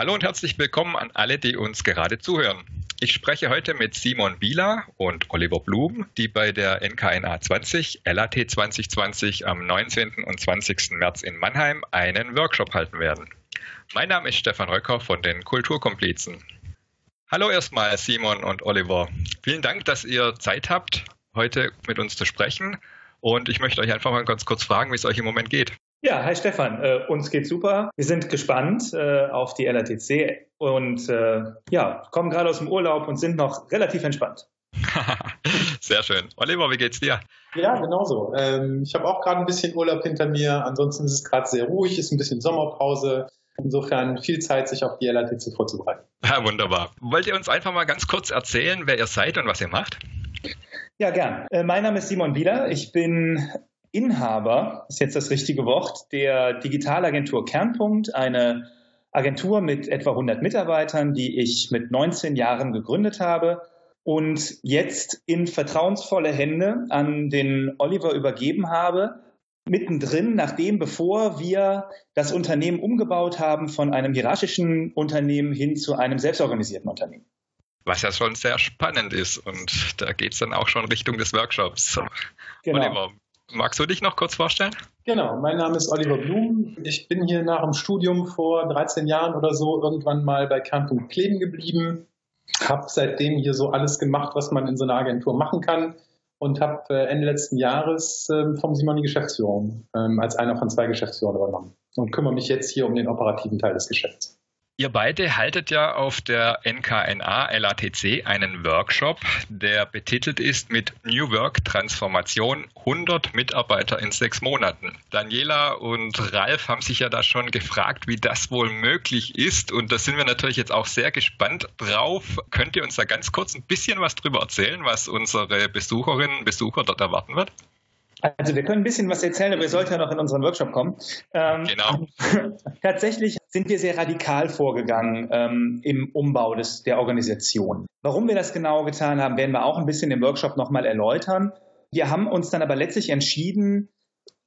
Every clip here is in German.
Hallo und herzlich willkommen an alle, die uns gerade zuhören. Ich spreche heute mit Simon Bieler und Oliver Blum, die bei der NKNA 20 LAT 2020 am 19. und 20. März in Mannheim einen Workshop halten werden. Mein Name ist Stefan Röcker von den Kulturkomplizen. Hallo erstmal Simon und Oliver. Vielen Dank, dass ihr Zeit habt, heute mit uns zu sprechen. Und ich möchte euch einfach mal ganz kurz fragen, wie es euch im Moment geht. Ja, hi Stefan. Äh, uns geht's super. Wir sind gespannt äh, auf die LATC und äh, ja, kommen gerade aus dem Urlaub und sind noch relativ entspannt. Sehr schön. Oliver, wie geht's dir? Ja, genauso. Ähm, ich habe auch gerade ein bisschen Urlaub hinter mir. Ansonsten ist es gerade sehr ruhig, ist ein bisschen Sommerpause. Insofern viel Zeit, sich auf die LATC vorzubereiten. Ja, wunderbar. Wollt ihr uns einfach mal ganz kurz erzählen, wer ihr seid und was ihr macht? Ja, gern. Äh, mein Name ist Simon Bieler. Ich bin Inhaber, ist jetzt das richtige Wort, der Digitalagentur Kernpunkt, eine Agentur mit etwa 100 Mitarbeitern, die ich mit 19 Jahren gegründet habe und jetzt in vertrauensvolle Hände an den Oliver übergeben habe, mittendrin, nachdem, bevor wir das Unternehmen umgebaut haben von einem hierarchischen Unternehmen hin zu einem selbstorganisierten Unternehmen. Was ja schon sehr spannend ist und da geht es dann auch schon Richtung des Workshops. Genau. Oliver, Magst du dich noch kurz vorstellen? Genau, mein Name ist Oliver Blum. Ich bin hier nach dem Studium vor 13 Jahren oder so irgendwann mal bei Kernpunkt kleben geblieben. Habe seitdem hier so alles gemacht, was man in so einer Agentur machen kann und habe äh, Ende letzten Jahres ähm, vom Simon die Geschäftsführung ähm, als einer von zwei Geschäftsführern übernommen und kümmere mich jetzt hier um den operativen Teil des Geschäfts. Ihr beide haltet ja auf der NKNA LATC einen Workshop, der betitelt ist mit New Work Transformation 100 Mitarbeiter in sechs Monaten. Daniela und Ralf haben sich ja da schon gefragt, wie das wohl möglich ist und da sind wir natürlich jetzt auch sehr gespannt drauf. Könnt ihr uns da ganz kurz ein bisschen was drüber erzählen, was unsere Besucherinnen und Besucher dort erwarten wird? Also wir können ein bisschen was erzählen, aber ihr sollt ja noch in unseren Workshop kommen. Ähm, genau. Tatsächlich sind wir sehr radikal vorgegangen ähm, im Umbau des, der Organisation. Warum wir das genau getan haben, werden wir auch ein bisschen im Workshop nochmal erläutern. Wir haben uns dann aber letztlich entschieden,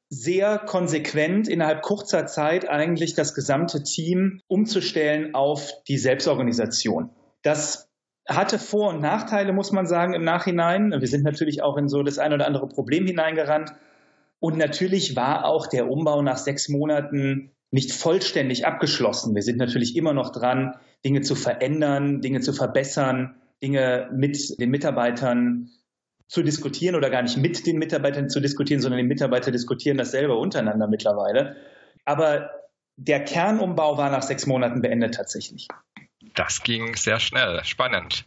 sehr konsequent innerhalb kurzer Zeit eigentlich das gesamte Team umzustellen auf die Selbstorganisation. Das hatte Vor- und Nachteile, muss man sagen, im Nachhinein. Wir sind natürlich auch in so das ein oder andere Problem hineingerannt. Und natürlich war auch der Umbau nach sechs Monaten nicht vollständig abgeschlossen. Wir sind natürlich immer noch dran, Dinge zu verändern, Dinge zu verbessern, Dinge mit den Mitarbeitern zu diskutieren oder gar nicht mit den Mitarbeitern zu diskutieren, sondern die Mitarbeiter diskutieren das selber untereinander mittlerweile. Aber der Kernumbau war nach sechs Monaten beendet tatsächlich. Das ging sehr schnell. Spannend.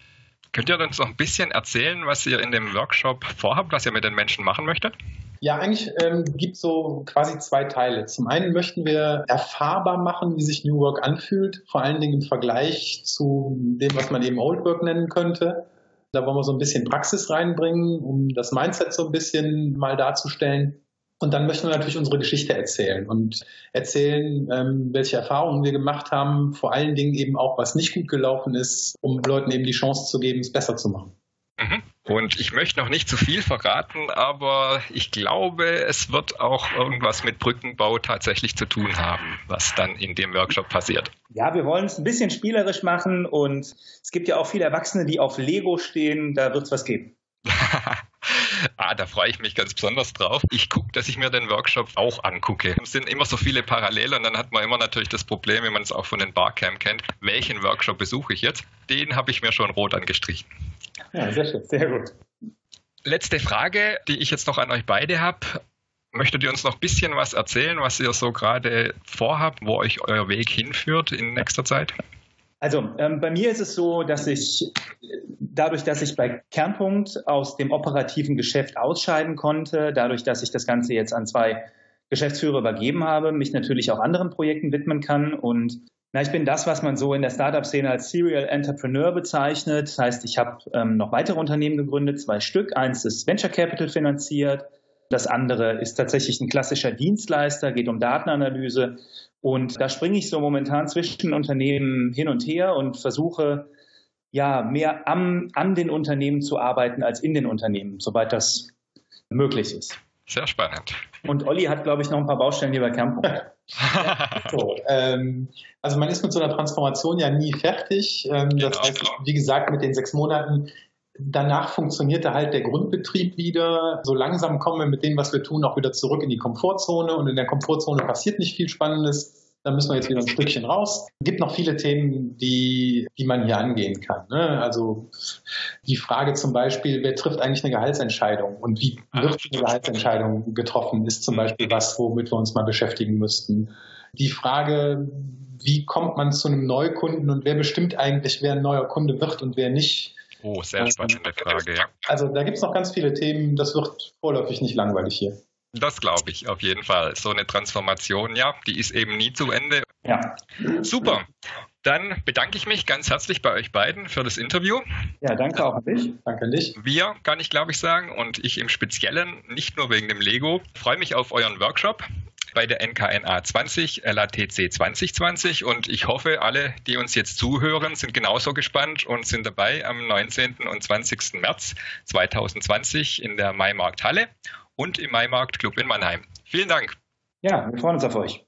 Könnt ihr uns noch ein bisschen erzählen, was ihr in dem Workshop vorhabt, was ihr mit den Menschen machen möchtet? Ja, eigentlich ähm, gibt es so quasi zwei Teile. Zum einen möchten wir erfahrbar machen, wie sich New Work anfühlt, vor allen Dingen im Vergleich zu dem, was man eben Old Work nennen könnte. Da wollen wir so ein bisschen Praxis reinbringen, um das Mindset so ein bisschen mal darzustellen. Und dann möchten wir natürlich unsere Geschichte erzählen und erzählen, ähm, welche Erfahrungen wir gemacht haben, vor allen Dingen eben auch, was nicht gut gelaufen ist, um Leuten eben die Chance zu geben, es besser zu machen. Mhm. Und ich möchte noch nicht zu viel verraten, aber ich glaube, es wird auch irgendwas mit Brückenbau tatsächlich zu tun haben, was dann in dem Workshop passiert. Ja, wir wollen es ein bisschen spielerisch machen und es gibt ja auch viele Erwachsene, die auf Lego stehen, da wird es was geben. ah, da freue ich mich ganz besonders drauf. Ich gucke, dass ich mir den Workshop auch angucke. Es sind immer so viele Parallele und dann hat man immer natürlich das Problem, wie man es auch von den Barcamp kennt, welchen Workshop besuche ich jetzt? Den habe ich mir schon rot angestrichen. Ja, sehr schön, sehr gut. Letzte Frage, die ich jetzt noch an euch beide habe. Möchtet ihr uns noch ein bisschen was erzählen, was ihr so gerade vorhabt, wo euch euer Weg hinführt in nächster Zeit? Also ähm, bei mir ist es so, dass ich dadurch, dass ich bei Kernpunkt aus dem operativen Geschäft ausscheiden konnte, dadurch, dass ich das Ganze jetzt an zwei Geschäftsführer übergeben habe, mich natürlich auch anderen Projekten widmen kann und na, ich bin das, was man so in der Startup-Szene als Serial Entrepreneur bezeichnet. Das heißt, ich habe ähm, noch weitere Unternehmen gegründet, zwei Stück. Eins ist Venture Capital finanziert. Das andere ist tatsächlich ein klassischer Dienstleister, geht um Datenanalyse. Und da springe ich so momentan zwischen Unternehmen hin und her und versuche ja mehr am, an den Unternehmen zu arbeiten als in den Unternehmen, soweit das möglich ist. Sehr spannend. Und Olli hat, glaube ich, noch ein paar Baustellen hier bei Kernpunkt. ja, so, ähm, also man ist mit so einer Transformation ja nie fertig. Ähm, das genau, heißt, wie gesagt, mit den sechs Monaten Danach funktionierte halt der Grundbetrieb wieder. So langsam kommen wir mit dem, was wir tun, auch wieder zurück in die Komfortzone. Und in der Komfortzone passiert nicht viel Spannendes. Da müssen wir jetzt wieder ein Stückchen raus. Es gibt noch viele Themen, die, die man hier angehen kann. Ne? Also die Frage zum Beispiel, wer trifft eigentlich eine Gehaltsentscheidung und wie wird eine Gehaltsentscheidung getroffen, ist zum Beispiel was, womit wir uns mal beschäftigen müssten. Die Frage, wie kommt man zu einem Neukunden und wer bestimmt eigentlich, wer ein neuer Kunde wird und wer nicht, Oh, sehr spannende Frage, ja. Also da gibt es noch ganz viele Themen, das wird vorläufig nicht langweilig hier. Das glaube ich auf jeden Fall. So eine Transformation, ja, die ist eben nie zu Ende. Ja. Super. Dann bedanke ich mich ganz herzlich bei euch beiden für das Interview. Ja, danke auch an dich. Danke an dich. Wir, kann ich glaube ich sagen, und ich im Speziellen, nicht nur wegen dem Lego, freue mich auf euren Workshop bei der NKNA 20, LATC 2020 und ich hoffe, alle, die uns jetzt zuhören, sind genauso gespannt und sind dabei am 19. und 20. März 2020 in der Maimarkthalle und im Maimarkt Club in Mannheim. Vielen Dank. Ja, wir freuen uns auf euch.